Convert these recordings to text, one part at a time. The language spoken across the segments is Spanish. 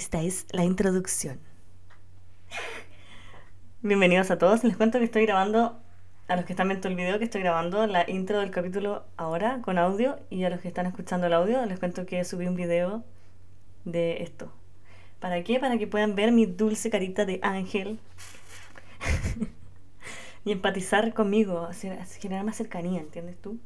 Esta es la introducción. Bienvenidos a todos. Les cuento que estoy grabando, a los que están viendo el video, que estoy grabando la intro del capítulo ahora con audio. Y a los que están escuchando el audio, les cuento que subí un video de esto. ¿Para qué? Para que puedan ver mi dulce carita de ángel y empatizar conmigo, generar más cercanía, ¿entiendes tú?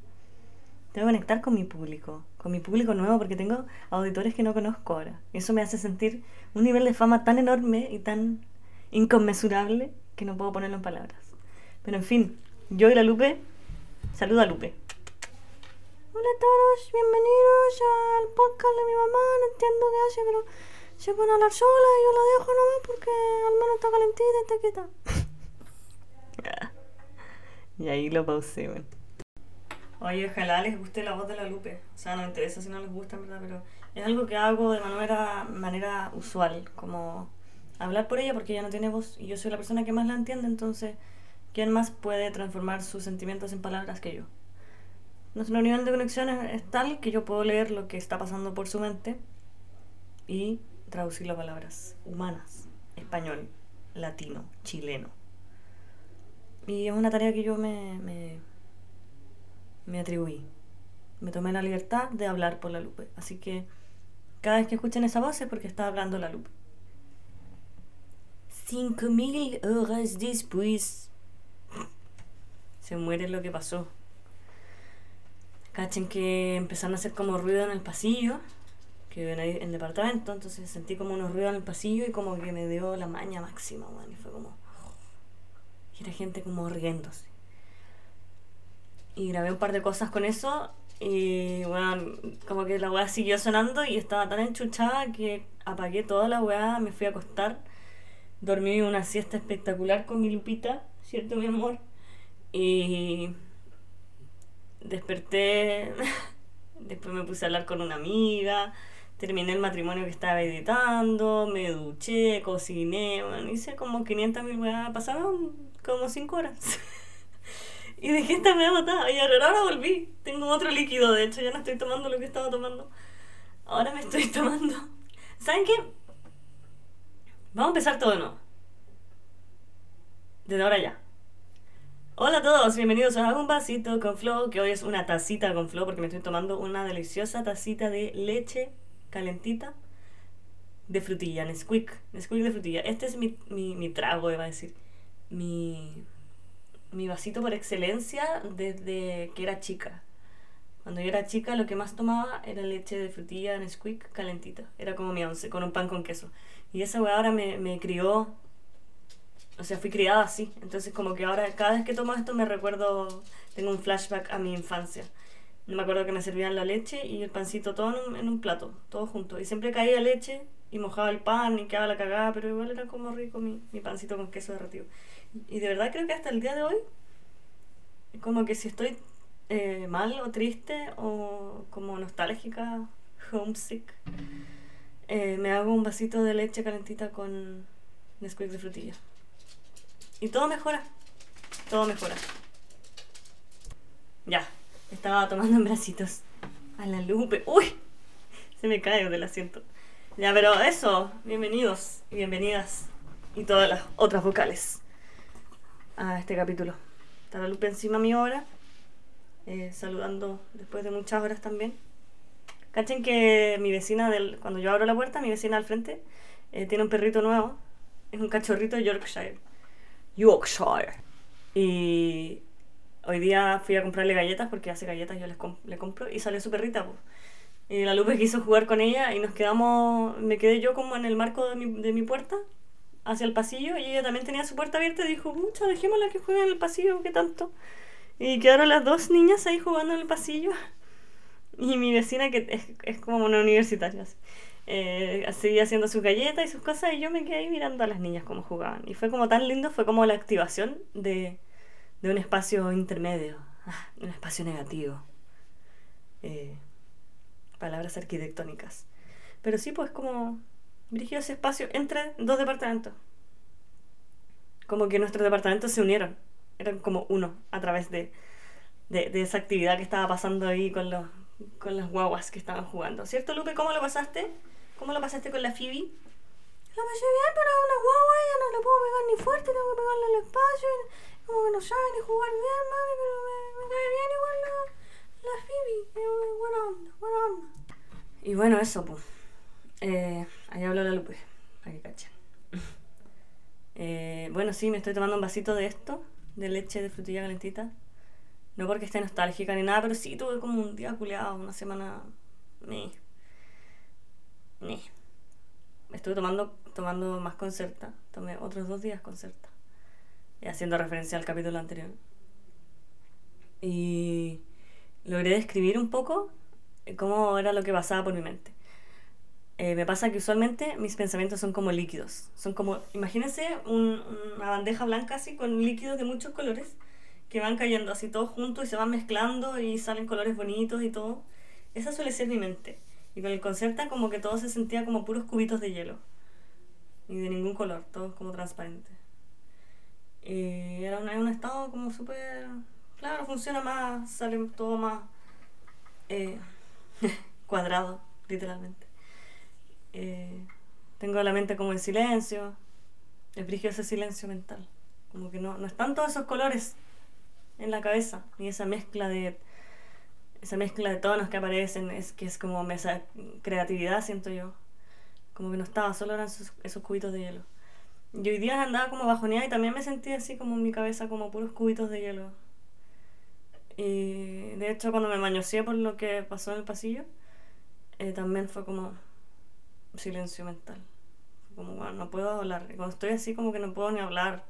Tengo que conectar con mi público, con mi público nuevo, porque tengo auditores que no conozco ahora. Eso me hace sentir un nivel de fama tan enorme y tan inconmensurable que no puedo ponerlo en palabras. Pero en fin, yo y la Lupe, saluda a Lupe. Hola a todos, bienvenidos al podcast de mi mamá, no entiendo qué hace, pero se pone a hablar sola y yo la dejo nomás porque al menos está calentita y está quieta. y ahí lo pausé, bueno. Oye, ojalá les guste la voz de la Lupe. O sea, no me interesa si no les gusta, verdad, pero es algo que hago de manera, manera usual, como hablar por ella porque ella no tiene voz y yo soy la persona que más la entiende, entonces, ¿quién más puede transformar sus sentimientos en palabras que yo? Nuestro nivel de conexión es, tal que yo puedo leer lo que está pasando por su mente y traducirlo a palabras humanas, español, latino, chileno. Y es una tarea que yo me, me atribuí. Me tomé la libertad de hablar por la Lupe. Así que cada vez que escuchen esa voz es porque está hablando la Lupe. Cinco mil horas después. Se muere lo que pasó. Cachen que empezaron a hacer como ruido en el pasillo. Que en el departamento. Entonces sentí como unos ruidos en el pasillo y como que me dio la maña máxima, man. Y fue como y era gente como riéndose. Y grabé un par de cosas con eso y bueno, como que la weá siguió sonando y estaba tan enchuchada que apagué toda la weá, me fui a acostar, dormí una siesta espectacular con mi lupita, ¿cierto mi amor? Y desperté, después me puse a hablar con una amiga, terminé el matrimonio que estaba editando, me duché, cociné, bueno, hice como 500 mil weá, pasaron como 5 horas. y dije, esta me ha matado. Y ahora, ahora volví. Tengo otro líquido, de hecho, ya no estoy tomando lo que estaba tomando. Ahora me estoy tomando. ¿Saben qué? Vamos a empezar todo de nuevo. Desde ahora ya. Hola a todos, bienvenidos a Un Vasito con Flow, que hoy es una tacita con Flow porque me estoy tomando una deliciosa tacita de leche calentita de frutilla, Nesquik, Nesquik de frutilla. Este es mi, mi, mi trago, iba a decir mi, mi vasito por excelencia desde que era chica. Cuando yo era chica lo que más tomaba era leche de frutilla Nesquik calentita. Era como mi once, con un pan con queso. Y esa weá ahora me, me crió, o sea, fui criada así. Entonces como que ahora cada vez que tomo esto me recuerdo, tengo un flashback a mi infancia. Me acuerdo que me servían la leche y el pancito todo en un, en un plato, todo junto. Y siempre caía leche y mojaba el pan y quedaba la cagada, pero igual era como rico mi, mi pancito con queso derretido. Y de verdad creo que hasta el día de hoy, como que si estoy eh, mal o triste o como nostálgica, homesick, eh, me hago un vasito de leche calentita con Nesquik de frutilla. Y todo mejora, todo mejora. Ya, estaba tomando en bracitos a la lupe. ¡Uy! Se me cae del asiento. Ya, pero eso, bienvenidos y bienvenidas y todas las otras vocales a este capítulo. Está la Lupe encima mío ahora, eh, saludando después de muchas horas también. Cachen que mi vecina, del, cuando yo abro la puerta, mi vecina al frente, eh, tiene un perrito nuevo. Es un cachorrito Yorkshire. Yorkshire. Y hoy día fui a comprarle galletas porque hace galletas yo les le compro y salió su perrita. Y la Lupe quiso jugar con ella y nos quedamos, me quedé yo como en el marco de mi, de mi puerta hacia el pasillo y ella también tenía su puerta abierta y dijo, mucha, dejémosla que juegue en el pasillo, ¿qué tanto? Y quedaron las dos niñas ahí jugando en el pasillo. Y mi vecina, que es, es como una universitaria, eh, seguía haciendo sus galletas y sus cosas y yo me quedé ahí mirando a las niñas cómo jugaban. Y fue como tan lindo, fue como la activación de, de un espacio intermedio, ah, un espacio negativo. Eh, palabras arquitectónicas. Pero sí, pues como dirigió ese espacio entre dos departamentos. Como que nuestros departamentos se unieron. Eran como uno a través de, de, de esa actividad que estaba pasando ahí con, los, con las guaguas que estaban jugando. ¿Cierto, Lupe? ¿Cómo lo pasaste? ¿Cómo lo pasaste con la Phoebe? Lo pasé bien, pero una guagua, ella no le puedo pegar ni fuerte, tengo que pegarle al espacio. y Como que no sabe ni jugar bien, mami, pero me, me cae bien igual la, la Phoebe. Es buena onda, buena onda. Y bueno, eso, pues. Eh, ahí habló la Lupe, para que. Eh, bueno, sí, me estoy tomando un vasito de esto, de leche de frutilla calentita. No porque esté nostálgica ni nada, pero sí tuve como un día culeado, una semana. Ni. Ni. Estuve tomando, tomando más concerta. Tomé otros dos días concerta. Y haciendo referencia al capítulo anterior. Y logré describir un poco cómo era lo que pasaba por mi mente. Eh, me pasa que usualmente mis pensamientos son como líquidos. Son como, imagínense un- una bandeja blanca así con líquidos de muchos colores que van cayendo así todos juntos y se van mezclando y salen colores bonitos y todo. Esa suele ser mi mente. Y con el concerta como que todo se sentía como puros cubitos de hielo. Y de ningún color, todo como transparente. Y era un, era un estado como súper... Claro, funciona más, sale todo más eh, cuadrado, literalmente. Eh, tengo la mente como en silencio. Es brillo ese silencio mental. Como que no, no están todos esos colores en la cabeza. Ni esa mezcla de. Esa mezcla de tonos que aparecen. Es que es como esa creatividad, siento yo. Como que no estaba, solo eran esos, esos cubitos de hielo. Y hoy día andaba como bajoneada y también me sentía así como en mi cabeza, como puros cubitos de hielo. Y de hecho, cuando me mañoseé por lo que pasó en el pasillo, eh, también fue como silencio mental. Como, bueno, no puedo hablar. Y cuando estoy así, como que no puedo ni hablar.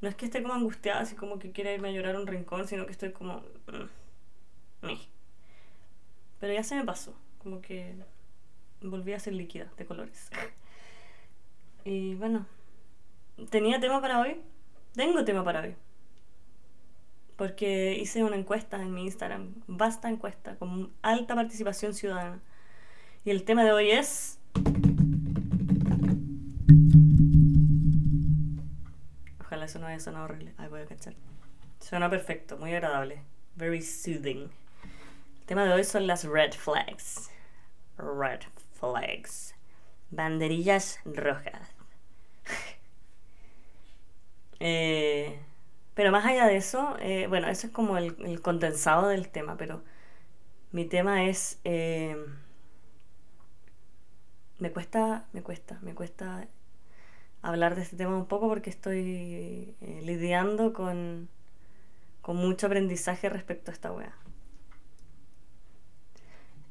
No es que esté como angustiada, así como que quiera irme a llorar un rincón, sino que estoy como. mm. Pero ya se me pasó. Como que volví a ser líquida de colores. y bueno, ¿tenía tema para hoy? Tengo tema para hoy. Porque hice una encuesta en mi Instagram, vasta encuesta, con alta participación ciudadana. Y el tema de hoy es... Eso no haya sonado horrible. Ay, voy a cachar. Suena perfecto, muy agradable. Very soothing. El tema de hoy son las red flags. Red flags. Banderillas rojas. Eh, pero más allá de eso, eh, bueno, eso es como el, el condensado del tema, pero mi tema es... eh, me cuesta, me cuesta, me cuesta hablar de este tema un poco porque estoy eh, lidiando con, con mucho aprendizaje respecto a esta wea.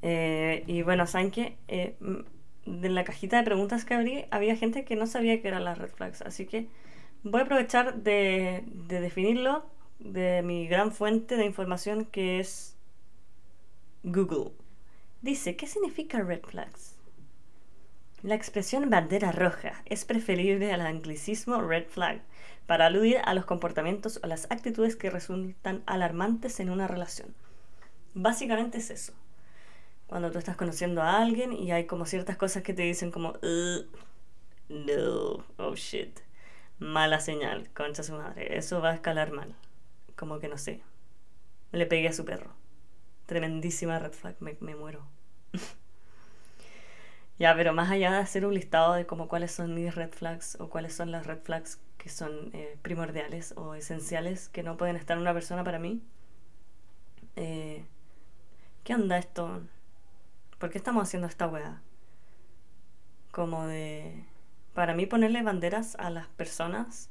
Eh, y bueno, ¿saben qué? Eh, de la cajita de preguntas que abrí había gente que no sabía qué eran las red flags, así que voy a aprovechar de, de definirlo de mi gran fuente de información que es Google. Dice, ¿qué significa red flags? La expresión bandera roja es preferible al anglicismo red flag para aludir a los comportamientos o las actitudes que resultan alarmantes en una relación. Básicamente es eso. Cuando tú estás conociendo a alguien y hay como ciertas cosas que te dicen como, "Ugh, no, oh shit, mala señal, concha su madre, eso va a escalar mal. Como que no sé, le pegué a su perro. Tremendísima red flag, me, me muero. Ya, pero más allá de hacer un listado de como cuáles son mis red flags o cuáles son las red flags que son eh, primordiales o esenciales que no pueden estar en una persona para mí, eh, ¿qué onda esto? ¿Por qué estamos haciendo esta weá? Como de... Para mí ponerle banderas a las personas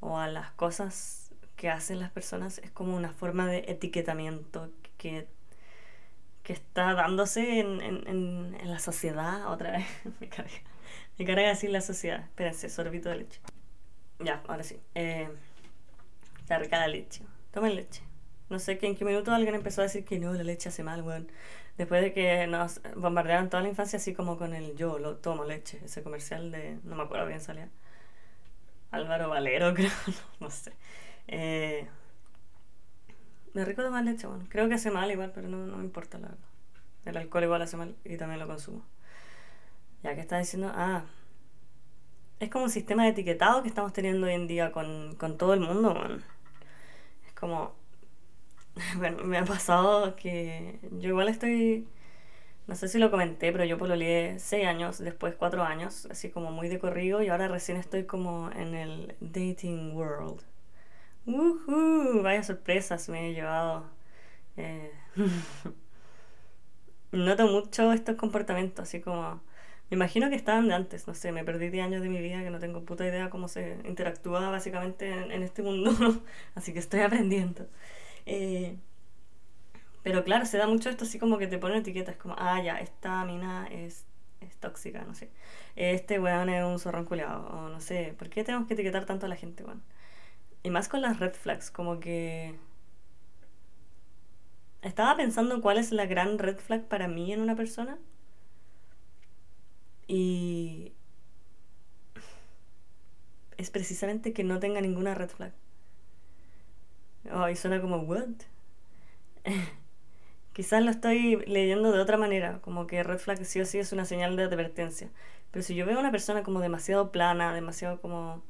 o a las cosas que hacen las personas es como una forma de etiquetamiento que que está dándose en, en, en, en la sociedad otra vez. me carga. Me carga decir la sociedad. Espérense, sorbito de leche. Ya, ahora sí. Eh, la leche. Tomen leche. No sé que en qué minuto alguien empezó a decir que no, la leche hace mal, weón. Después de que nos bombardearon toda la infancia así como con el yo lo tomo leche. Ese comercial de... No me acuerdo bien salía. Álvaro Valero, creo. no, no sé. Eh, me rico tomar leche, bueno. Creo que hace mal igual, pero no, no me importa la verdad. El alcohol igual hace mal y también lo consumo. Ya que está diciendo, ah, es como un sistema de etiquetado que estamos teniendo hoy en día con, con todo el mundo. Es como, bueno, me ha pasado que yo igual estoy No sé si lo comenté, pero yo pololeé 6 años, después 4 años, así como muy de corrido, y ahora recién estoy como en el dating world. ¡Woohoo! Vaya sorpresas me he llevado. Eh, noto mucho estos comportamientos, así como... Me imagino que estaban de antes, no sé, me perdí 10 años de mi vida que no tengo puta idea cómo se interactúa básicamente en, en este mundo, así que estoy aprendiendo. Eh, pero claro, se da mucho esto así como que te ponen etiquetas como, ah, ya, esta mina es, es tóxica, no sé. Este weón es un zorrón culiado, o no sé. ¿Por qué tenemos que etiquetar tanto a la gente, weón? Y más con las red flags, como que... Estaba pensando cuál es la gran red flag para mí en una persona. Y... Es precisamente que no tenga ninguna red flag. Oh, y suena como, ¿what? Quizás lo estoy leyendo de otra manera, como que red flag sí o sí es una señal de advertencia. Pero si yo veo a una persona como demasiado plana, demasiado como,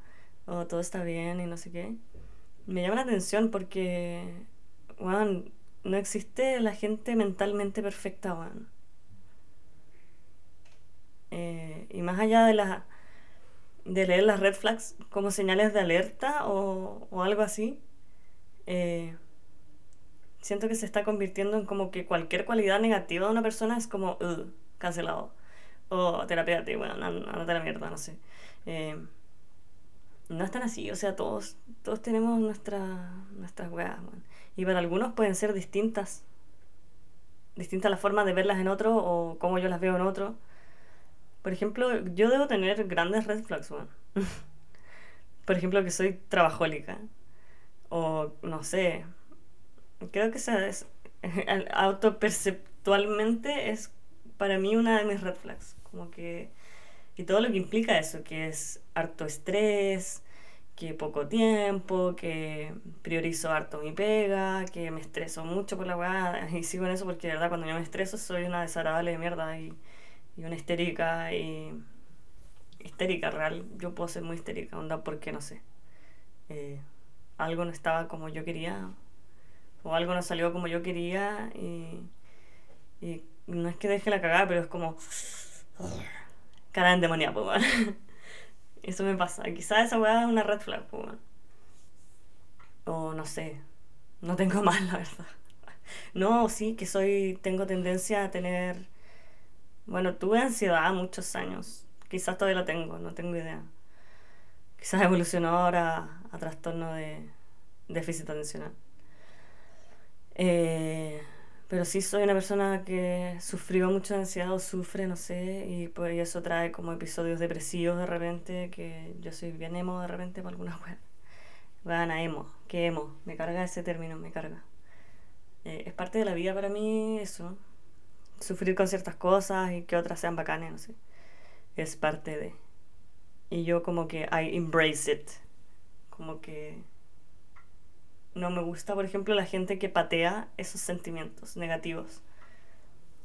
oh, todo está bien y no sé qué, me llama la atención porque, no existe la gente mentalmente perfecta, bueno. Eh, y más allá de, la, de leer las red flags como señales de alerta o, o algo así, eh, siento que se está convirtiendo en como que cualquier cualidad negativa de una persona es como, cancelado. O terapia, bueno, andate a la mierda, no sé. Eh, no es tan así, o sea, todos, todos tenemos nuestra, nuestras weas, Y para algunos pueden ser distintas. Distinta la forma de verlas en otro o cómo yo las veo en otro. Por ejemplo, yo debo tener grandes red flags, weón. Por ejemplo, que soy trabajólica. O, no sé, creo que esa es, autoperceptualmente es para mí una de mis red flags. Como que, y todo lo que implica eso, que es harto estrés, que poco tiempo, que priorizo harto mi pega, que me estreso mucho por la weá, y sigo en eso porque de verdad cuando yo me estreso soy una desagradable de mierda y, y una histérica y histérica real, yo puedo ser muy histérica, onda porque no sé. Eh, algo no estaba como yo quería, o algo no salió como yo quería y, y no es que deje la cagada, pero es como cara endemoniada, pues, Eso me pasa. Quizás esa weá es una red flag, pues, O no sé. No tengo más, la verdad. No, sí, que soy. Tengo tendencia a tener. Bueno, tuve ansiedad muchos años. Quizás todavía lo tengo, no tengo idea. Quizás evolucionó ahora a trastorno de déficit atencional. Eh, pero sí soy una persona que sufrió mucho ansiedad o sufre, no sé, y pues eso trae como episodios depresivos de repente, que yo soy bien emo de repente para algunas web. Van a emo, que emo, me carga ese término, me carga. Eh, es parte de la vida para mí eso, sufrir con ciertas cosas y que otras sean bacanas, no sé. Es parte de... Y yo como que I embrace it, como que no me gusta, por ejemplo, la gente que patea esos sentimientos negativos.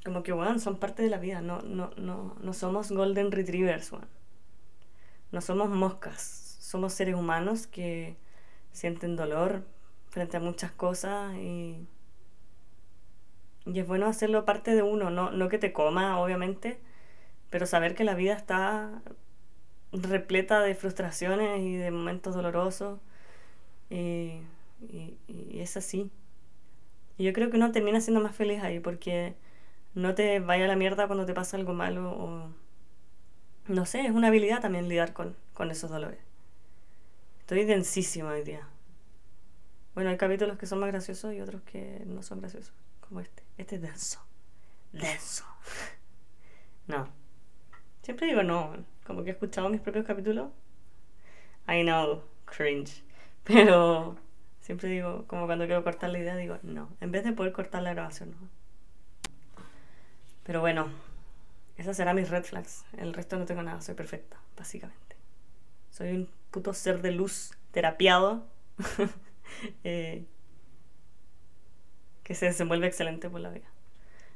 Como que, bueno, son parte de la vida. No, no, no, no somos golden retrievers, bueno. No somos moscas. Somos seres humanos que sienten dolor frente a muchas cosas y, y es bueno hacerlo parte de uno. No, no que te coma, obviamente, pero saber que la vida está repleta de frustraciones y de momentos dolorosos. Y y, es así. Y yo creo que uno termina siendo más feliz ahí porque no te vaya a la mierda cuando te pasa algo malo o... No sé, es una habilidad también lidiar con, con esos dolores. Estoy densísima hoy día. Bueno, hay capítulos que son más graciosos y otros que no son graciosos, como este. Este es denso. Denso. no. Siempre digo no, como que he escuchado mis propios capítulos. I know, cringe. Pero Siempre digo, como cuando quiero cortar la idea, digo, no. En vez de poder cortar la grabación, no. Pero bueno, esas serán mis red flags. El resto no tengo nada, soy perfecta, básicamente. Soy un puto ser de luz terapiado. Eh, que se desenvuelve excelente por la vida.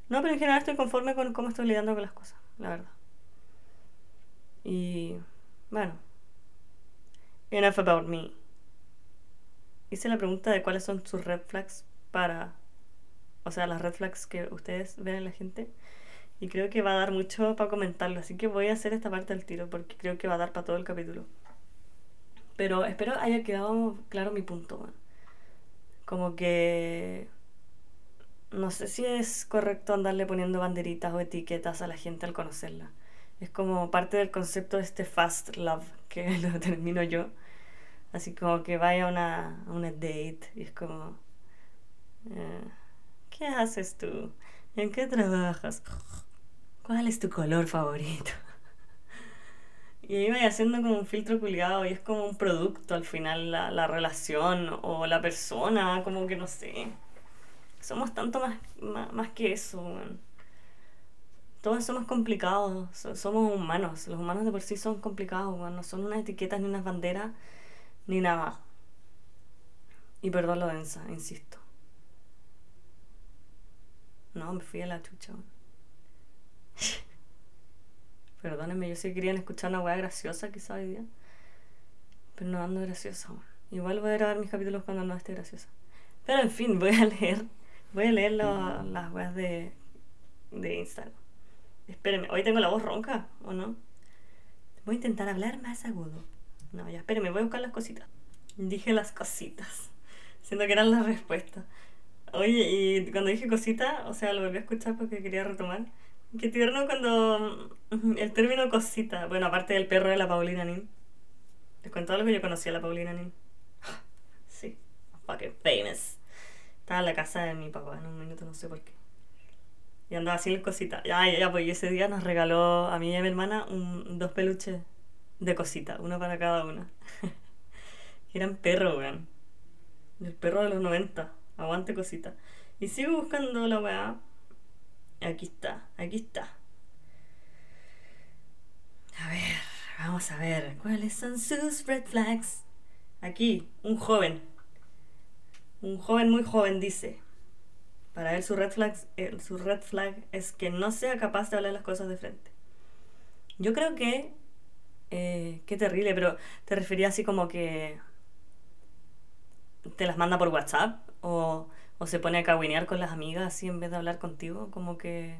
No, pero en general estoy conforme con cómo estoy lidiando con las cosas, la verdad. Y bueno, enough about me hice la pregunta de cuáles son sus red flags para, o sea, las red flags que ustedes ven en la gente. Y creo que va a dar mucho para comentarlo, así que voy a hacer esta parte del tiro porque creo que va a dar para todo el capítulo. Pero espero haya quedado claro mi punto. Como que no sé si es correcto andarle poniendo banderitas o etiquetas a la gente al conocerla. Es como parte del concepto de este fast love que lo determino yo. Así como que vaya a una, una date y es como, eh, ¿qué haces tú? ¿En qué trabajas? ¿Cuál es tu color favorito? Y ahí vaya haciendo como un filtro culiado y es como un producto al final la, la relación o la persona, como que no sé. Somos tanto más, más, más que eso, weón. Todos somos complicados, so- somos humanos. Los humanos de por sí son complicados, weón. No son unas etiquetas ni unas banderas ni nada. Y perdón lo densa, insisto. No, me fui a la chucha. Perdónenme, yo sé que querían escuchar una weá graciosa quizá hoy día. Pero no ando graciosa. Igual voy a grabar mis capítulos cuando no esté graciosa. Pero en fin, voy a leer. Voy a leer lo- las weas de, de Instagram. Espérenme, hoy tengo la voz ronca, ¿o no? Voy a intentar hablar más agudo. No, ya, espérenme, voy a buscar las cositas. Dije las cositas. Siento que eran las respuestas. Oye, y cuando dije cosita, o sea, lo volví a escuchar porque quería retomar. Qué tierno cuando mm, el término cosita, bueno, aparte del perro de la Paulina Nin. Les cuento algo yo conocí a la Paulina Nin. Sí, fucking famous. Estaba en la casa de mi papá en un minuto, no sé por qué. Y andaba así en cosita. Ya, ya, ya, pues ese día nos regaló a mí y a mi hermana un- dos peluches de cosita, uno para cada una. Eran perros, weón. El perro de los 90. Aguante cosita. Y sigo buscando la weá. Aquí está, aquí está. A ver, vamos a ver. ¿Cuáles son sus red flags? Aquí, un joven. Un joven muy joven dice. Para él su red, flag, eh, su red flag es que no sea capaz de hablar las cosas de frente. Yo creo que... eh, qué terrible, pero te refería así como que te las manda por WhatsApp o, se pone a caguinear con las amigas así en vez de hablar contigo, como que...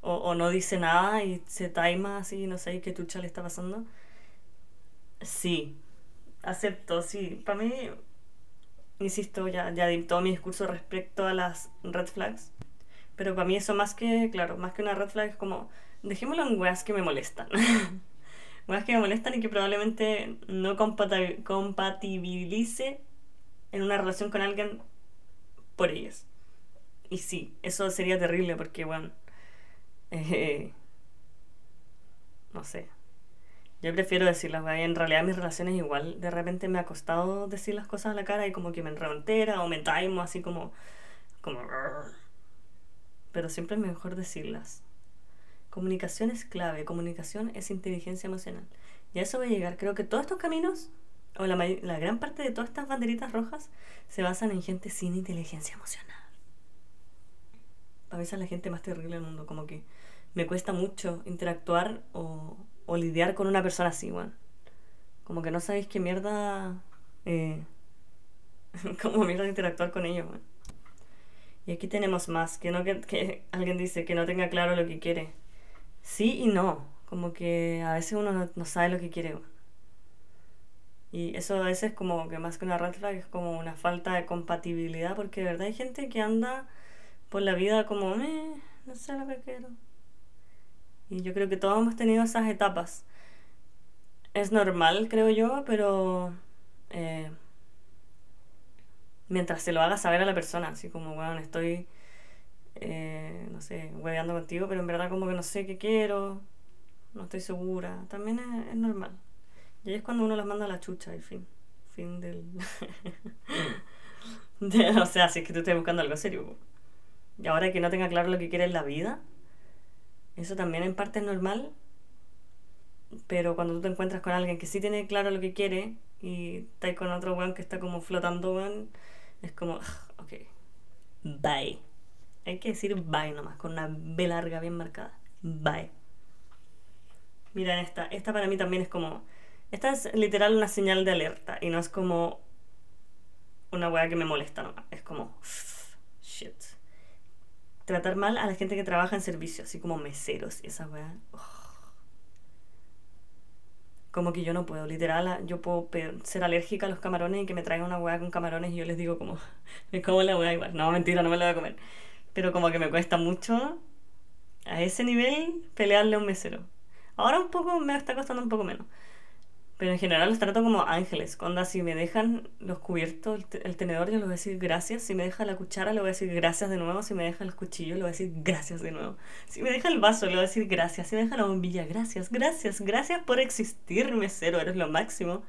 O, o no dice nada y se taima así, no sé qué tucha le está pasando. Sí, acepto, sí. Para mí, insisto, ya, ya di todo mi discurso respecto a las red flags. Pero para mí eso más que, claro, más que una red flag es como, dejémoslo en weas que me molestan. weas que me molestan y que probablemente no compati- compatibilice en una relación con alguien por ellas. Y sí, eso sería terrible porque, bueno, eh, no sé. Yo prefiero decirlas, en realidad mis relaciones igual, de repente me ha costado decir las cosas a la cara y como que me enredo entera o me taimo así como, como... Pero siempre es mejor decirlas. Comunicación es clave, comunicación es inteligencia emocional. Y a eso voy a llegar. Creo que todos estos caminos, o la, gran parte de todas estas banderitas rojas, se basan en gente sin inteligencia emocional. A veces la gente más terrible del mundo, como que me cuesta mucho interactuar o, lidiar con una persona así, weón. Como que no sabéis qué mierda. Eh, cómo mierda interactuar con ellos, weón. Y aquí tenemos más, que no que alguien dice que no tenga claro lo que quiere. Sí y no, como que a veces uno no, sabe lo que quiere. Y eso a veces como que más que una red flag es como una falta de compatibilidad, porque de verdad hay gente que anda por la vida como, "Meh, no sé lo que quiero. Y yo creo que todos hemos tenido esas etapas. Es normal, creo yo, pero eh, mientras se lo haga saber a la persona, así como, bueno, estoy, eh, no sé, hueveando contigo, pero en verdad como que no sé qué quiero, no estoy segura, también es, es normal. Y ahí es cuando uno las manda a la chucha, y fin, fin del... de- o sea, si es que tú estás buscando algo serio. Y ahora que no tenga claro lo que quiere en la vida, eso también en parte es normal, pero cuando tú te encuentras con alguien que sí tiene claro lo que quiere y estás con otro weón que está como flotando, weón, es como, "Ah, ok, bye. Hay que decir bye nomás, con una B larga bien marcada. Bye. Miren esta, esta para mí también es como, esta es literal una señal de alerta y no es como una weá que me molesta nomás, es como, shit. tratar mal a la gente que trabaja en servicio, así como meseros y esa weá. Como que yo no puedo, literal, yo puedo ser alérgica a los camarones y que me traigan una weá con camarones y yo les digo como, me como la weá igual. No, mentira, no me la voy a comer. Pero como que me cuesta mucho a ese nivel pelearle a un mesero. Ahora un poco me está costando un poco menos. Pero en general los trato como ángeles. Cuando si me dejan los cubiertos, el, tenedor, yo les voy a decir gracias. Si me deja la cuchara, le voy a decir gracias de nuevo. Si me deja el cuchillo, le voy a decir gracias de nuevo. Si me deja el vaso, le voy a decir gracias. Si me deja la bombilla, gracias, gracias, gracias por existir, mesero. Eres lo máximo.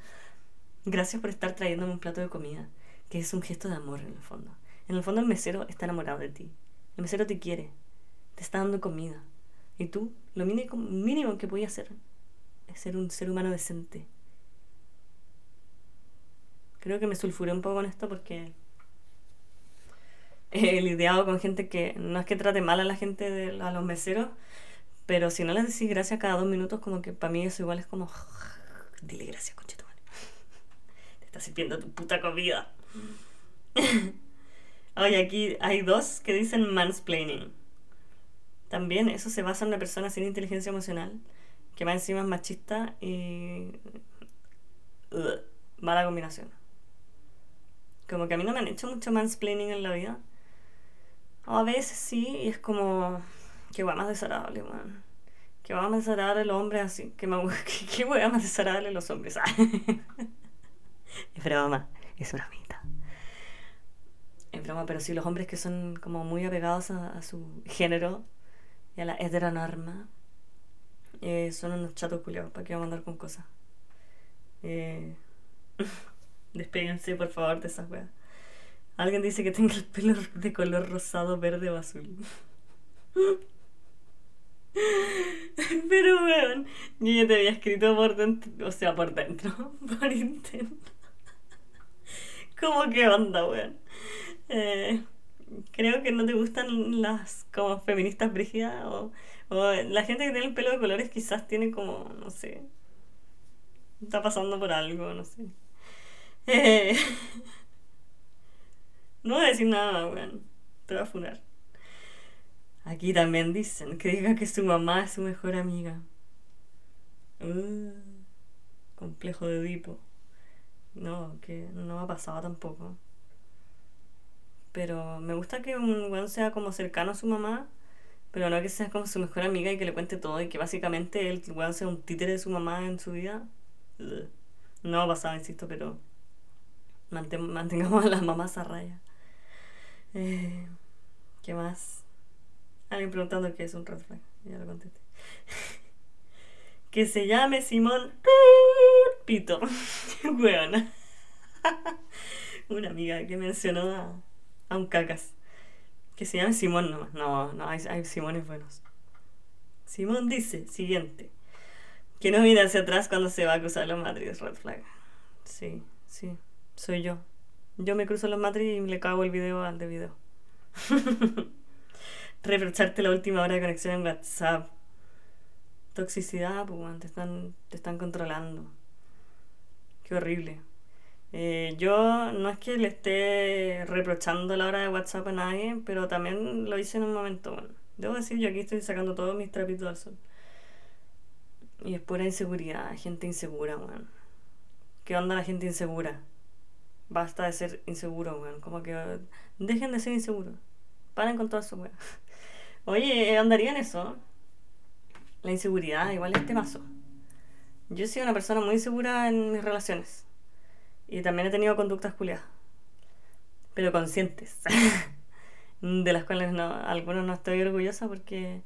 Gracias por estar trayéndome un plato de comida. Que es un gesto de amor en el fondo. En el fondo el mesero está enamorado de ti. El mesero te quiere. Te está dando comida. Y tú, lo mínimo, mínimo que podías hacer es ser un ser humano decente Creo que me sulfuré un poco con esto porque he lidiado con gente que no es que trate mal a la gente, a los meseros, pero si no les decís gracias cada dos minutos, como que para mí eso igual es como, dile gracias, concha tu Te estás sirviendo tu puta comida. Oye, aquí hay dos que dicen mansplaining. También eso se basa en una persona sin inteligencia emocional, que va encima es machista y... mala combinación. Como que a mí no me han hecho mucho mansplaining en la vida. a veces sí, y es como. Qué hueá más desagradable, man. Qué hueá más desagradable los hombres así. Qué, me, más desagradable los hombres. es broma, es bromita. Broma, pero sí, los hombres que son como muy apegados a, su género y a la heteronorma eh, son unos chatos culiados. ¿Para qué vamos a andar con cosas? Eh. Despéguense, por favor, de esas weas. Alguien dice que tenga el pelo de color rosado, verde o azul. Pero, weón, yo ya te había escrito por dentro, o sea, por dentro, por interno. ¿Cómo que onda, weón? Eh, creo que no te gustan las como feministas brígidas o, o la gente que tiene el pelo de colores quizás tiene como, no sé, está pasando por algo, no sé. no voy a decir nada, weón. Te voy a funar. Aquí también dicen que diga que su mamá es su mejor amiga. Uh, complejo de Edipo. No, que no ha pasado tampoco. Pero me gusta que un weón sea como cercano a su mamá, pero no que sea como su mejor amiga y que le cuente todo y que básicamente el weón sea un títere de su mamá en su vida. No ha pasado, insisto, pero mantengamos a las mamás a raya. Eh, ¿Qué más? Alguien preguntando qué es un red flag. Ya lo contesté. que se llame Simón Pito. Buena. Una amiga que mencionó a, a, un cacas. Que se llame Simón nomás. No, no, hay, hay Simones buenos. Simón dice, siguiente. Que no mire hacia atrás cuando se va a cruzar los Madrid red flag. Sí, sí soy yo. Yo me cruzo los matriz y le cago el video al de video. Reprocharte la última hora de conexión en WhatsApp. Toxicidad, pues, te están, te están controlando. Qué horrible. Eh, yo no es que le esté reprochando la hora de WhatsApp a nadie, pero también lo hice en un momento. Bueno, debo decir, yo aquí estoy sacando todos mis trapitos al sol. Y es pura inseguridad, gente insegura, weón. ¿Qué onda la gente insegura? Basta de ser inseguro, weón. Como que dejen de ser inseguros. Paren con todo eso, weón. Oye, andaría en eso. La inseguridad, igual este paso. Yo sido una persona muy insegura en mis relaciones. Y también he tenido conductas culiadas. Pero conscientes. de las cuales no, algunos no estoy orgullosa porque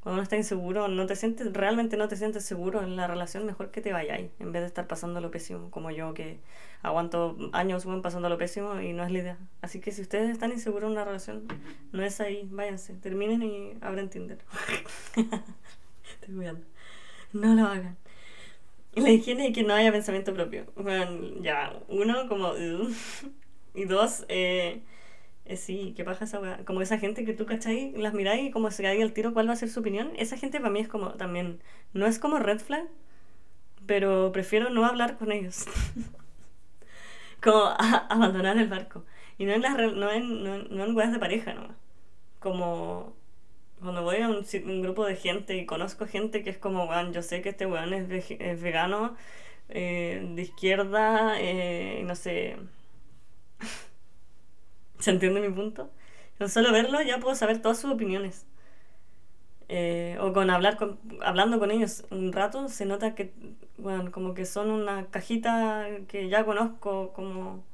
cuando uno está inseguro, no te sientes, realmente no te sientes seguro en la relación, mejor que te vayáis, en vez de estar pasando lo pésimo, como yo que aguanto años pasando lo pésimo y no es la idea. Así que si ustedes están inseguros en una relación, no es ahí, váyanse, terminen y abren Tinder. Estoy cuidando. No lo hagan. La higiene y que no haya pensamiento propio. Bueno, ya, uno como... y dos, eh, eh, sí, ¿qué pasa esa weá? Como esa gente que tú, ¿cachai? Las miráis y como se cae el tiro, ¿cuál va a ser su opinión? Esa gente para mí es como también, no es como red flag, pero prefiero no hablar con ellos. como abandonar el barco. Y no en, las, no en, no, no en weas de pareja, no. como cuando voy a un, un grupo de gente y conozco gente que es como, weón, yo sé que este weón es, vege- es vegano, eh, de izquierda, eh, no sé. ¿Se entiende mi punto? Con solo verlo ya puedo saber todas sus opiniones. Eh, o con hablar con, hablando con ellos un rato, se nota que, bueno, como que son una cajita que ya conozco, como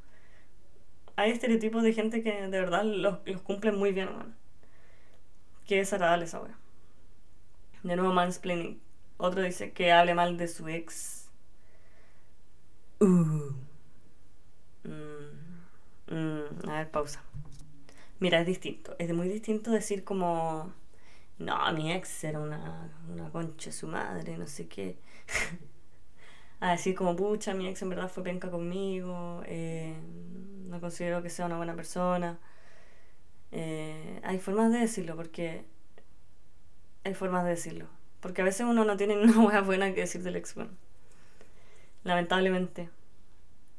hay estereotipos de gente que de verdad los, los cumplen muy bien, weón. Qué desagradable esa wea. De nuevo mansplaining. Otro dice que hable mal de su ex. Uh. Mm. Mm, A ver, pausa. Mira, es distinto. Es muy distinto decir como... No, mi ex era una, una concha su madre, no sé qué. A decir como, pucha, mi ex en verdad fue penca conmigo. eh, no considero que sea una buena persona. Eh, hay formas de decirlo, porque... Hay formas de decirlo. Porque a veces uno no tiene una hueá buena que decir del ex, bueno. Lamentablemente.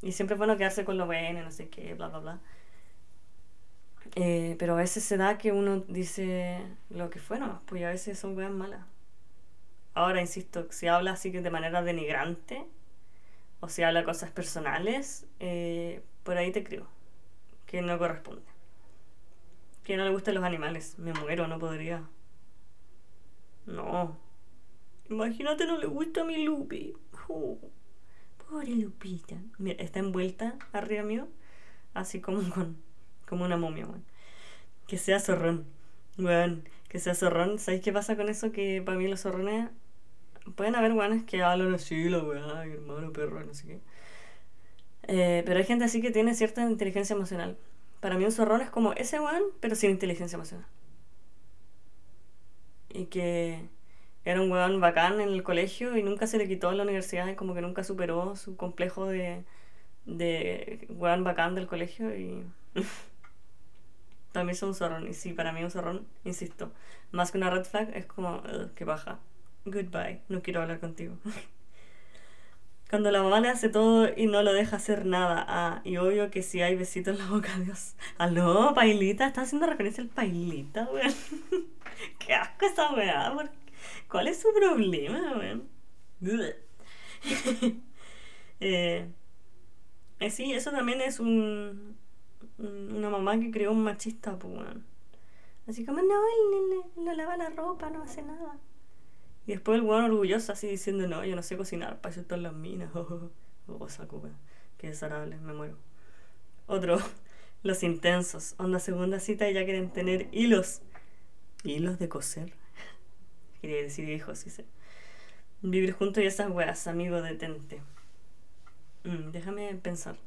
Y siempre es bueno quedarse con lo bueno, no sé qué, bla, bla, bla. Eh, pero a veces se da que uno dice lo que fue nomás, pues a veces son weas malas. Ahora, insisto, si habla así que de manera denigrante, o si habla cosas personales, eh, por ahí te creo que no corresponde. Que no le gustan los animales, me muero, no podría. No. Imagínate, no le gusta a mi Lupi. Oh, pobre Lupita. Mira, está envuelta arriba mío, así como con como una momia, weón. Que sea zorrón, weón. Que sea zorrón. ¿Sabéis qué pasa con eso? Que para mí los zorrones. Pueden haber weones que hablan así, la weá, hermano, perro, no sé qué. Eh, pero hay gente así que tiene cierta inteligencia emocional. Para mí un zorrón es como ese weón, pero sin inteligencia emocional. Y que era un weón bacán en el colegio y nunca se le quitó en la universidad y como que nunca superó su complejo de, de weón bacán del colegio y... También es un zorrón. Y sí, para mí un zorrón, insisto, más que una red flag, es como, "Ugh, que baja. Goodbye, no quiero hablar contigo. Cuando la mamá le hace todo y no lo deja hacer nada. Ah, y obvio que sí hay besitos en la boca, Dios. Aló, Pailita, está haciendo referencia al Pailita, weón. Qué asco esa weá. ¿por- ¿Cuál es su problema, weón? Eh, eh, sí, eso también es un, un- una mamá que creó un machista, pues. Así como, no, él, él- él no lava la ropa, no hace nada. Y después el weón orgulloso así diciendo, no, yo no sé cocinar, para eso están las minas. Oh, saco, weón. Qué desagradable, me muero. Otro, los intensos. Onda segunda cita y ya quieren tener hilos. ¿Hilos de coser? Quería decir hijos, sí sé. Vivir juntos y esas weas, amigo, detente. Mm, déjame pensar.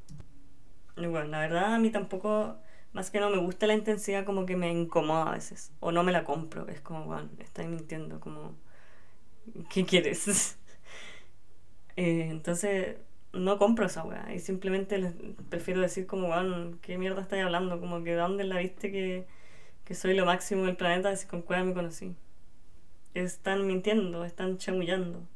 Bueno, la verdad a mí tampoco, más que no me gusta la intensidad, como que me incomoda a veces. O no me la compro. Es como, bueno, estáis mintiendo, como, ¿qué quieres? Eh, entonces, no compro esa weá. Y simplemente les- prefiero decir como, bueno, ¿qué mierda estáis hablando? Como que, ¿de dónde la viste que, que soy lo máximo del planeta? Si con cuál me conocí. Están mintiendo, están chamullando.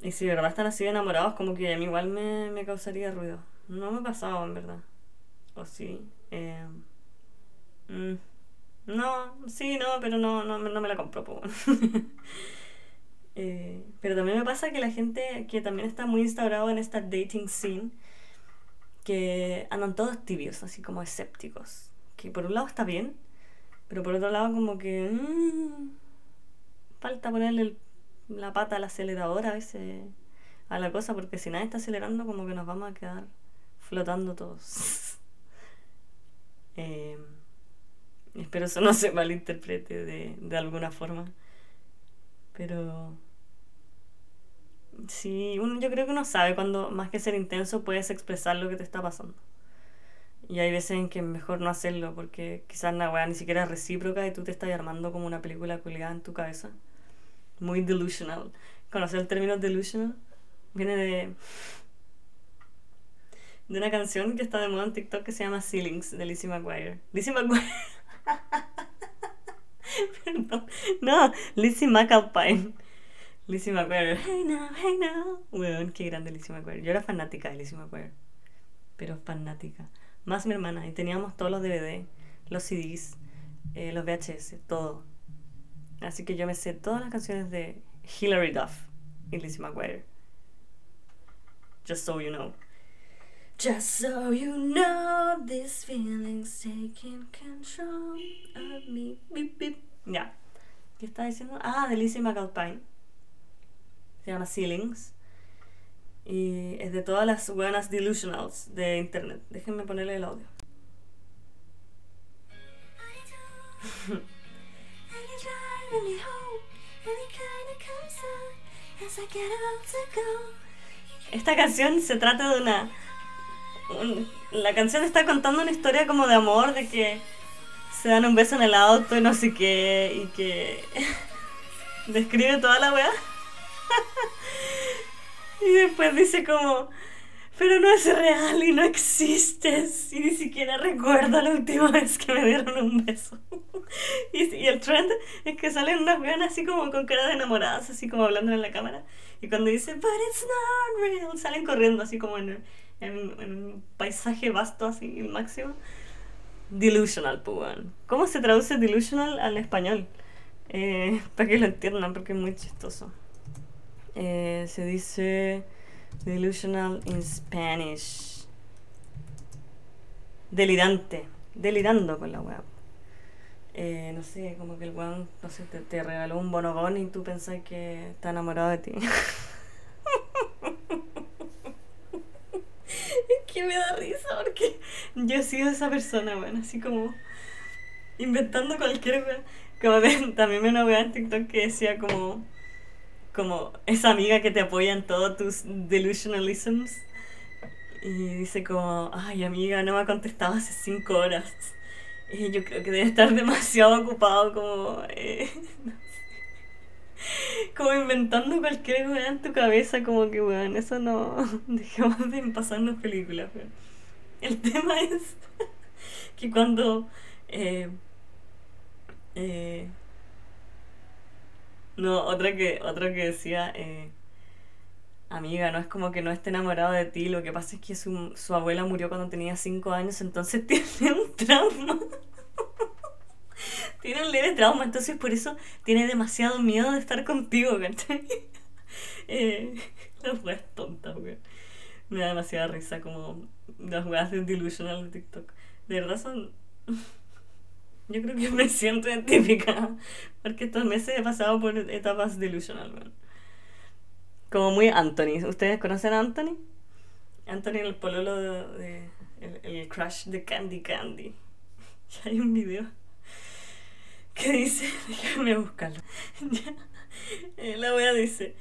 Y si de verdad están así de enamorados, como que a mí igual me, me causaría ruido. No me ha pasado, en verdad. O sí. eh, mm, no, sí, no, pero no, no, no me la compro. Eh, pero también me pasa que la gente que también está muy instaurado en esta dating scene, que andan todos tibios, así como escépticos. Que por un lado está bien, pero por otro lado como que... mm, falta ponerle el- la pata al acelerador a veces a la cosa, porque si nadie está acelerando como que nos vamos a quedar flotando todos. Eh, espero eso no se malinterprete de, de alguna forma. Pero sí, uno, yo creo que uno sabe cuando más que ser intenso puedes expresar lo que te está pasando. Y hay veces en que mejor no hacerlo porque quizás la weá ni siquiera es recíproca y tú te estás armando como una película colgada en tu cabeza. Muy delusional. ¿Conocer el término delusional? Viene de, de una canción que está de moda en TikTok que se llama Ceilings de Lizzie McGuire. Lizzie McGuire. Perdón. No, Lizzie McAlpine. Lizzie McGuire. Hey now, hey now. Weón, qué grande Lizzie McGuire. Yo era fanática de Lizzie McGuire. Pero fanática. Más mi hermana. Y teníamos todos los DVD, los CDs, eh, los VHS, todo. Así que yo me sé todas las canciones de Hilary Duff y Lizzie McGuire. Just so you know. Just so you know, this feeling's taking control of me. Beep, beep. Ya. ¿Qué está diciendo? Ah, de Lizzie McAlpine. Se llama Ceilings. Y es de todas las buenas delusionals de internet. Déjenme ponerle el audio. Esta canción se trata de una... la canción está contando una historia como de amor, de que se dan un beso en el auto y no sé qué, y que describe toda la weá. y después dice como, pero no es real y no existes, y ni siquiera recuerdo la última vez que me dieron un beso. y, y el trend es que salen unas weonas así como con cara de enamoradas, así como hablando en la cámara, y cuando dice, but it's not real, salen corriendo así como en, en, un paisaje vasto, así, el máximo. Delusional, pues. ¿Cómo se traduce delusional al español? Eh, para que lo entiendan, porque es muy chistoso. Eh, se dice delusional in Spanish. Delirante. Delirando con la web. Eh, no sé, como que el weón, no sé, te, te regaló un bonobón y tú pensás que está enamorado de ti. es que me da risa porque yo he sido esa persona, bueno, así como inventando cualquier wea. Como también vi una wea en TikTok que decía como como esa amiga que te apoya en todos tus delusionalisms. Y dice como, ay amiga, no me ha contestado hace cinco horas. Y yo creo que debe estar demasiado ocupado como... eh, no. como inventando cualquier weá en tu cabeza, como que weón, eso no... Dejemos de pasarnos películas, weón. El tema es que cuando... eh, eh, no, otra que, otra que decía, eh, amiga, no es como que no esté enamorado de ti, lo que pasa es que su, su abuela murió cuando tenía 5 años, entonces tiene un trauma. Tiene un leve trauma, entonces por eso tiene demasiado miedo de estar contigo, ¿cachai? eh, las weas tontas, weón. Me da demasiada risa como las weas de delusional de TikTok. De verdad son... Yo creo que me siento identificada porque estos meses he pasado por etapas delusional, weón. Como muy Anthony. ¿Ustedes conocen a Anthony? Anthony, el pololo de, el, el crush de Candy Candy. Y hay un video que dice, déjame buscarlo. Ya. Eh, La wea dice,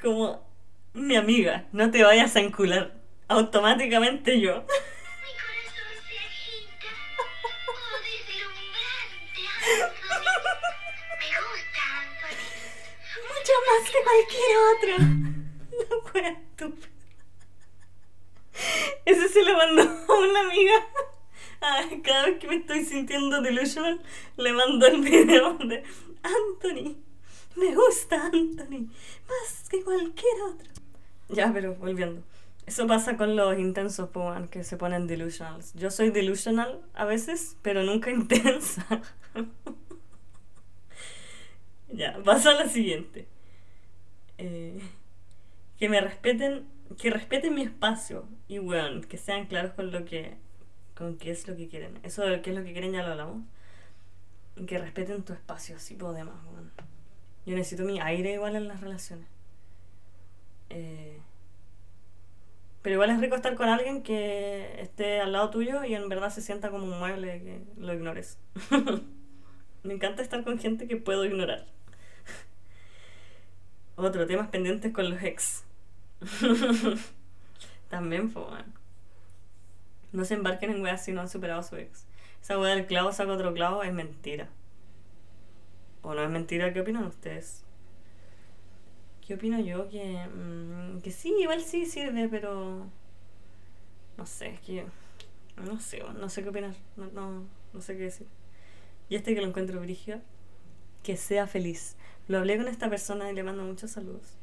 como, mi amiga, no te vayas a encular. Automáticamente yo. Mi corazón se agita. Oh, deslumbrante, Anthony. Me gusta, Anthony. Mucho más que cualquier otro. La wea estúpida. Ese se lo mandó a una amiga. Cada vez que me estoy sintiendo delusional, le mando el video de Anthony. Me gusta Anthony. Más que cualquier otro. Ya, pero volviendo. Eso pasa con los intensos, po, man, que se ponen delusionals. Yo soy delusional a veces, pero nunca intensa. ya, paso a la siguiente. Eh, que me respeten, que respeten mi espacio y weón, que sean claros con lo que, con qué es lo que quieren. Eso de qué es lo que quieren ya lo hablamos. Y que respeten tu espacio, si podemos, weón. Yo necesito mi aire igual en las relaciones. Eh, pero igual es rico estar con alguien que esté al lado tuyo y en verdad se sienta como un mueble que lo ignores. Me encanta estar con gente que puedo ignorar. Otro, temas pendientes con los ex. También, fue bueno. No se embarquen en weas si no han superado a su ex. Esa wea del clavo saca otro clavo es mentira. ¿O no es mentira? ¿Qué opinan ustedes? ¿Qué opino yo? Que, mm, que sí, igual sí sirve, pero... No sé, es que... No sé, no sé qué opinar. No, no, no sé qué decir. Y este que lo encuentro brígido, que sea feliz. Lo hablé con esta persona y le mando muchos saludos.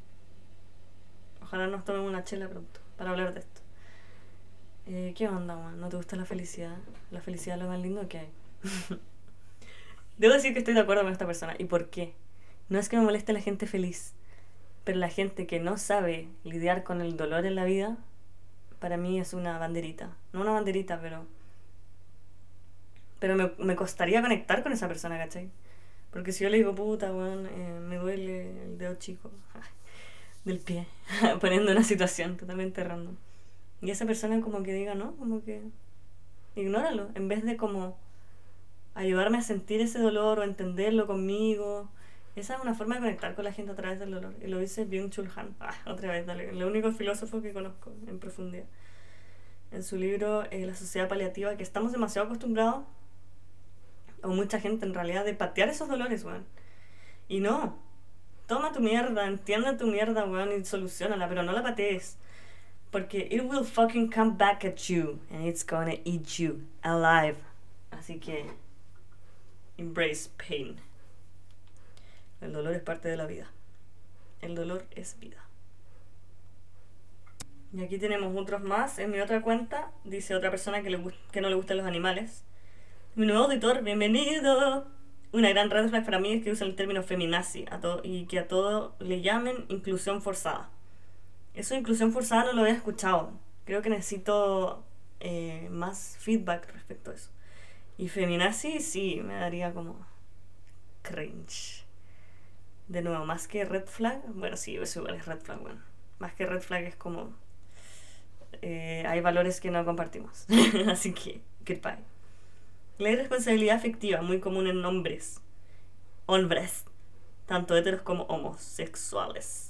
Ojalá nos tomemos una chela pronto para hablar de esto. Eh, ¿Qué onda, man? ¿No te gusta la felicidad? La felicidad es lo más lindo que hay. Debo decir que estoy de acuerdo con esta persona. ¿Y por qué? No es que me moleste la gente feliz, pero la gente que no sabe lidiar con el dolor en la vida, para mí es una banderita. No una banderita, pero... Pero me, me costaría conectar con esa persona, ¿cachai? Porque si yo le digo, puta, weón, eh, me duele el dedo chico del pie, poniendo una situación totalmente random. Y esa persona como que diga, no, como que ignóralo, en vez de como ayudarme a sentir ese dolor o entenderlo conmigo. Esa es una forma de conectar con la gente a través del dolor. Y lo dice Byung-Chul Han. Ah, otra vez, dale. El único filósofo que conozco en profundidad. En su libro eh, La sociedad paliativa, que estamos demasiado acostumbrados, o mucha gente en realidad, de patear esos dolores, weón. Y no. Toma tu mierda, entiende tu mierda, weón, y solucionala, pero no la patees. Porque it will fucking come back at you, and it's gonna eat you alive. Así que Embrace pain. El dolor es parte de la vida. El dolor es vida. Y aquí tenemos otros más. En mi otra cuenta dice otra persona que, le que no le gustan los animales. Mi nuevo auditor, bienvenido. Una gran red flag para mí es que usa el término feminazi a todo, y que a todo le llamen inclusión forzada. Eso inclusión forzada no lo había escuchado. Creo que necesito eh, más feedback respecto a eso. Y feminazi sí, me daría como cringe. De nuevo, más que red flag, bueno, sí, eso igual es red flag, bueno. Más que red flag es como... Eh, hay valores que no compartimos. Así que, goodbye. La irresponsabilidad afectiva, muy común en hombres. Hombres. Tanto heteros como homosexuales.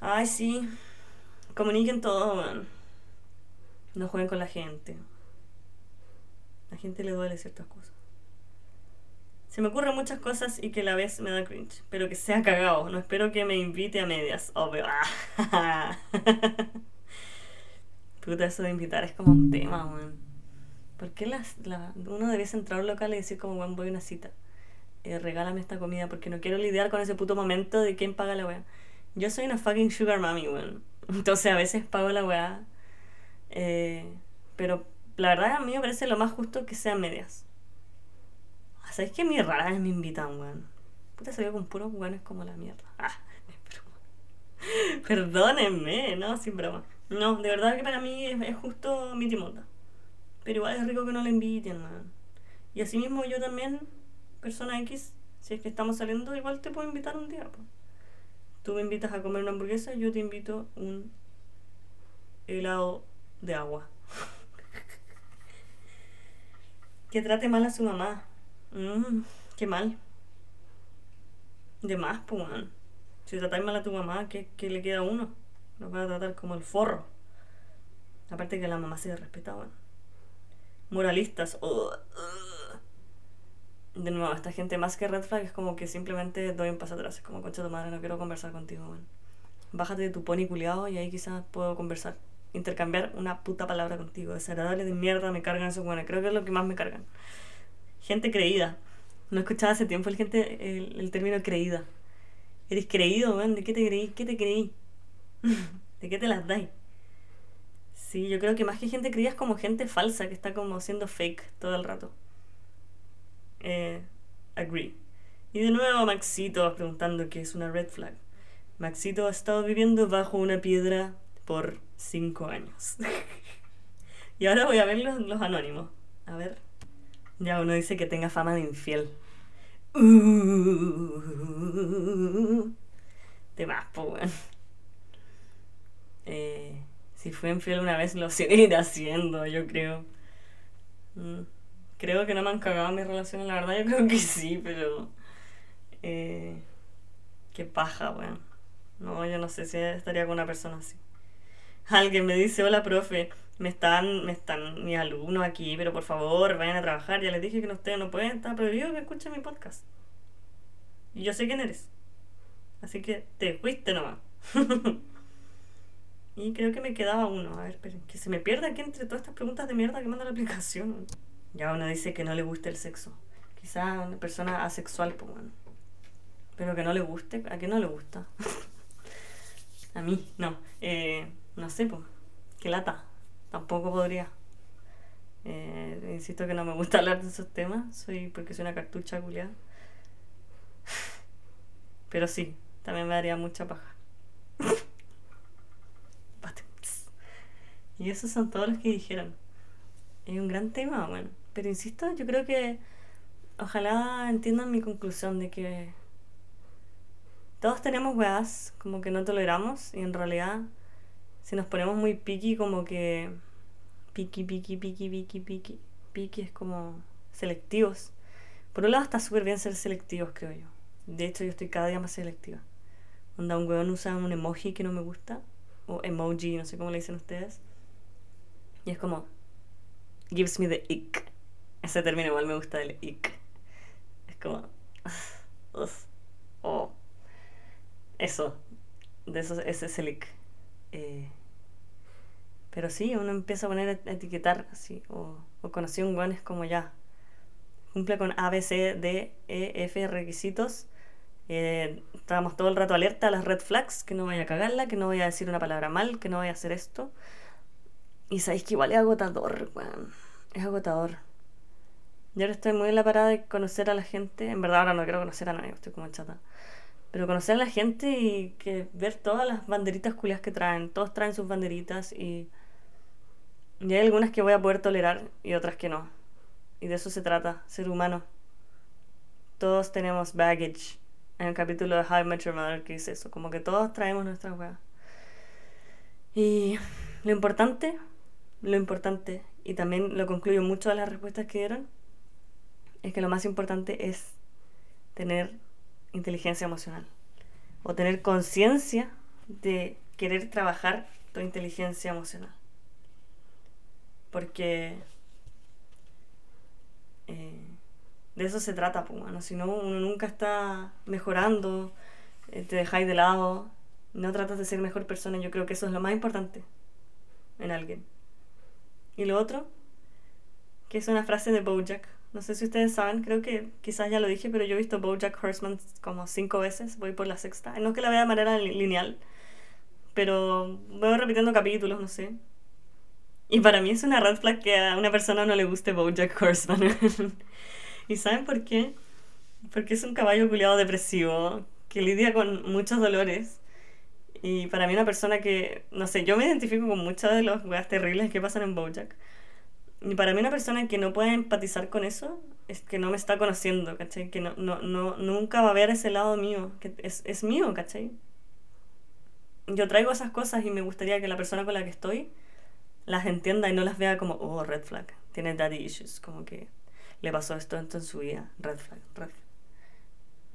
Ay, sí. Comuniquen todo, man. No jueguen con la gente. La gente le duele ciertas cosas. Se me ocurren muchas cosas y que a la vez me da cringe. Pero que sea cagado. No espero que me invite a medias. Obvio. Puta, eso de invitar es como un tema, weón. ¿Por qué las, la, uno debiese entrar a un local y decir como, weón, voy a una cita? Eh, regálame esta comida porque no quiero lidiar con ese puto momento de quién paga la weá. Yo soy una fucking sugar mommy, weón. Entonces a veces pago la weá. Eh, pero la verdad, a mí me parece lo más justo que sean medias. ¿Sabes qué? Mi rara me invitan, weón. Puta, salió con puros weones como la mierda. Ah, es Perdónenme, no, sin broma. No, de verdad que para mí es, justo mi timonda. Pero igual es rico que no le inviten, weón. Y así mismo yo también, persona X, si es que estamos saliendo, igual te puedo invitar un día. pues. Tú me invitas a comer una hamburguesa, yo te invito un helado de agua que trate mal a su mamá. Mmm, qué mal. De más, pues, Si tratáis mal a tu mamá, ¿qué, le queda a uno? Nos va a tratar como el forro. Aparte que la mamá se respetaba. Moralistas. De nuevo, esta gente más que red flag es como que simplemente doy un paso atrás. Es como, concha tu madre, no quiero conversar contigo, man. Bájate de tu pony culiado y ahí quizás puedo conversar intercambiar una puta palabra contigo. Desagradables de mierda, me cargan eso, bueno, creo que es lo que más me cargan. Gente creída. No escuchaba hace tiempo el, gente, el, término creída. Eres creído, weón, ¿de qué te creí? ¿Qué te creí? ¿De qué te las dais? Sí, yo creo que más que gente creída es como gente falsa que está como siendo fake todo el rato. Eh, agree. Y de nuevo Maxito preguntando qué es una red flag. Maxito ha estado viviendo bajo una piedra por cinco años. y ahora voy a ver los, anónimos. A ver. Ya uno dice que tenga fama de infiel. Uh, te vas, pues, eh, si fue infiel una vez, lo seguiré haciendo, yo creo. Mm, creo que no me han cagado mis relaciones, la verdad, yo creo que sí, pero. Eh, qué paja, weón. No, yo no sé si estaría con una persona así alguien me dice, hola profe, me están, me están mis alumnos aquí, pero por favor vayan a trabajar. Ya les dije que no, ustedes no pueden, está prohibido que escuchen mi podcast. Y yo sé quién eres. Así que te fuiste nomás. y creo que me quedaba uno. A ver, esperen, que se me pierda aquí entre todas estas preguntas de mierda que manda la aplicación. Ya uno dice que no le gusta el sexo. Quizás una persona asexual, pues bueno. Pero que no le guste, ¿a qué no le gusta? a mí, no. Eh, no sé, pues. Qué lata. Tampoco podría. Eh, insisto que no me gusta hablar de esos temas, soy porque soy una cartucha culiada. Pero sí, también me daría mucha paja. y esos son todos los que dijeron. Es un gran tema, bueno. Pero insisto, yo creo que ojalá entiendan mi conclusión de que todos tenemos weas como que no toleramos y en realidad si nos ponemos muy piqui como que piqui, piqui, piqui, piqui, piqui, piqui es como selectivos. Por un lado está súper bien ser selectivos, creo yo. De hecho, yo estoy cada día más selectiva. Cuando un weón usa un emoji que no me gusta, o emoji, no sé cómo le dicen ustedes, y es como, gives me the ick. Ese término igual me gusta del ick. Es como, oh. Eso, de eso, ese es el ick. Eh, pero sí, uno empieza a poner a etiquetar así, o, o conocí un weón es como ya, cumple con A, B, C, D, E, F requisitos. Eh, estábamos todo el rato alerta a las red flags, que no vaya a cagarla, que no vaya a decir una palabra mal, que no vaya a hacer esto. Y sabéis que igual es agotador, weón. Es agotador. Yo ahora estoy muy en la parada de conocer a la gente. En verdad ahora no quiero conocer a nadie, estoy como chata. Pero conocer a la gente y que ver todas las banderitas culias que traen. Todos traen sus banderitas y... Y hay algunas que voy a poder tolerar y otras que no. Y de eso se trata, ser humano. Todos tenemos baggage. En el capítulo de How I Met Mother que dice eso, como que todos traemos nuestras weas. Y lo importante, lo importante, y también lo concluyo mucho de las respuestas que dieron, es que lo más importante es tener inteligencia emocional. O tener conciencia de querer trabajar tu inteligencia emocional. Porque eh, de eso se trata, pues, si no, uno nunca está mejorando, eh, te dejáis de lado, no tratas de ser mejor persona, yo creo que eso es lo más importante en alguien. Y lo otro, que es una frase de Bojack, no sé si ustedes saben, creo que quizás ya lo dije, pero yo he visto Bojack Horseman como cinco veces, voy por la sexta, no es que la vea de manera lineal, pero voy repitiendo capítulos, no sé. Y para mí es una red flag que a una persona no le guste Bojack Horseman. ¿Y saben por qué? Porque es un caballo culiado depresivo que lidia con muchos dolores. Y para mí una persona que, no sé, yo me identifico con muchas de las weas terribles que pasan en Bojack. Y para mí una persona que no puede empatizar con eso es que no me está conociendo, ¿cachai? Que no, no, no, nunca va a ver ese lado mío, que es, es mío, ¿cachai? Yo traigo esas cosas y me gustaría que la persona con la que estoy las entienda y no las vea como, oh, red flag, tiene daddy issues, como que le pasó esto, en su vida, red flag, red flag.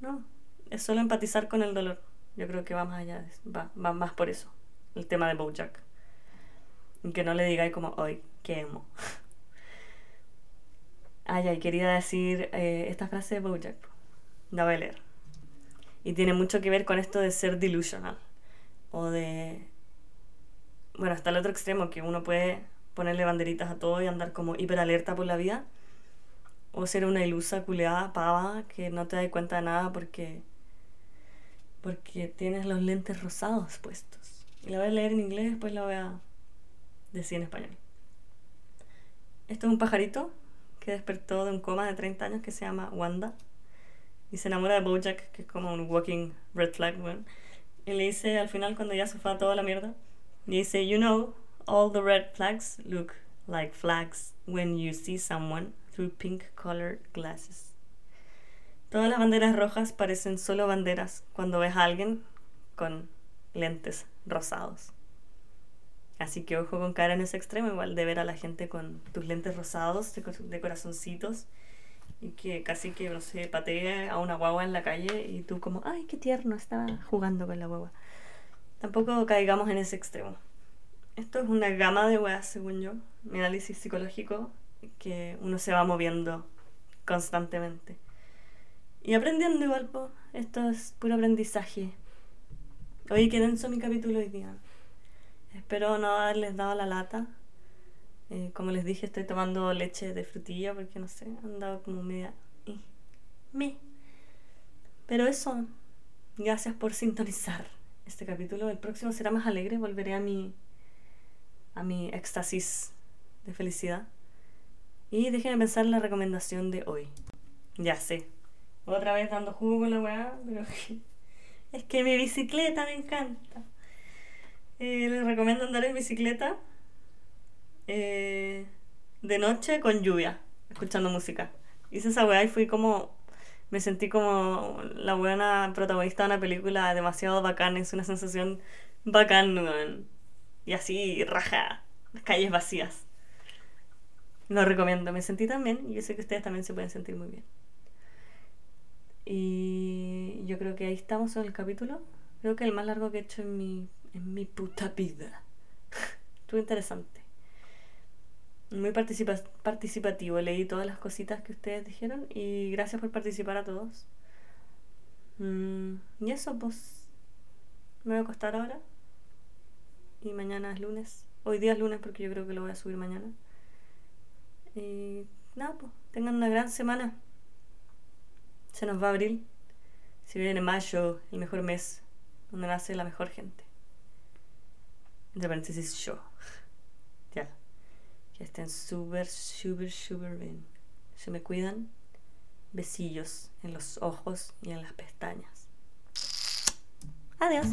No, es solo empatizar con el dolor. Yo creo que va más allá, va, va más por eso, el tema de Bojack. Y que no le digáis como, hoy, qué emo. Ay, ay, quería decir eh, esta frase de Bojack. La voy a leer. Y tiene mucho que ver con esto de ser delusional. O de bueno, hasta el otro extremo, que uno puede ponerle banderitas a todo y andar como hiper alerta por la vida. O ser una ilusa, culeada, pava, que no te das cuenta de nada porque, porque tienes los lentes rosados puestos. Y la voy a leer en inglés, después la voy a decir en español. Esto es un pajarito que despertó de un coma de 30 años que se llama Wanda. Y se enamora de Bojack, que es como un walking red flag, bueno. Y le dice al final, cuando ya se fue a toda la mierda, Dice, you know, all the red flags look like flags when you see someone through pink colored glasses. Todas las banderas rojas parecen solo banderas cuando ves a alguien con lentes rosados. Así que ojo con cara en ese extremo, igual de ver a la gente con tus lentes rosados de, corazoncitos y que casi que, no sé, patee a una guagua en la calle y tú como, ay, qué tierno, estaba jugando con la guagua. Tampoco caigamos en ese extremo. Esto es una gama de weas, según yo, mi análisis psicológico, que uno se va moviendo constantemente. Y aprendiendo igual, po. esto es puro aprendizaje. Oye, qué denso mi capítulo hoy día. Espero no haberles dado la lata. Eh, como les dije, estoy tomando leche de frutilla porque no sé, han dado como media. me. Pero eso, gracias por sintonizar este capítulo. El próximo será más alegre, volveré a mi, a mi éxtasis de felicidad. Y déjenme pensar la recomendación de hoy. Ya sé. Otra vez dando jugo con la weá, pero es que mi bicicleta me encanta. Les recomiendo andar en bicicleta eh, de noche con lluvia, escuchando música. Hice esa weá y fui como. Me sentí como la buena protagonista de una película demasiado bacán. Es una sensación bacán. Y así, raja. Las calles vacías. Lo recomiendo. Me sentí tan bien y yo sé que ustedes también se pueden sentir muy bien. Y yo creo que ahí estamos en el capítulo. Creo que el más largo que he hecho en mi, en mi puta vida. Estuvo interesante. Muy participa- participativo. Leí todas las cositas que ustedes dijeron y gracias por participar a todos. Mm, y eso, pues. Me voy a acostar ahora. Y mañana es lunes. Hoy día es lunes porque yo creo que lo voy a subir mañana. Y nada, pues. Tengan una gran semana. Se nos va abril. Se viene mayo, el mejor mes, donde nace la mejor gente. Entre paréntesis, yo. Ya. Que estén súper, súper, súper bien. Se me cuidan. Besillos en los ojos y en las pestañas. Adiós.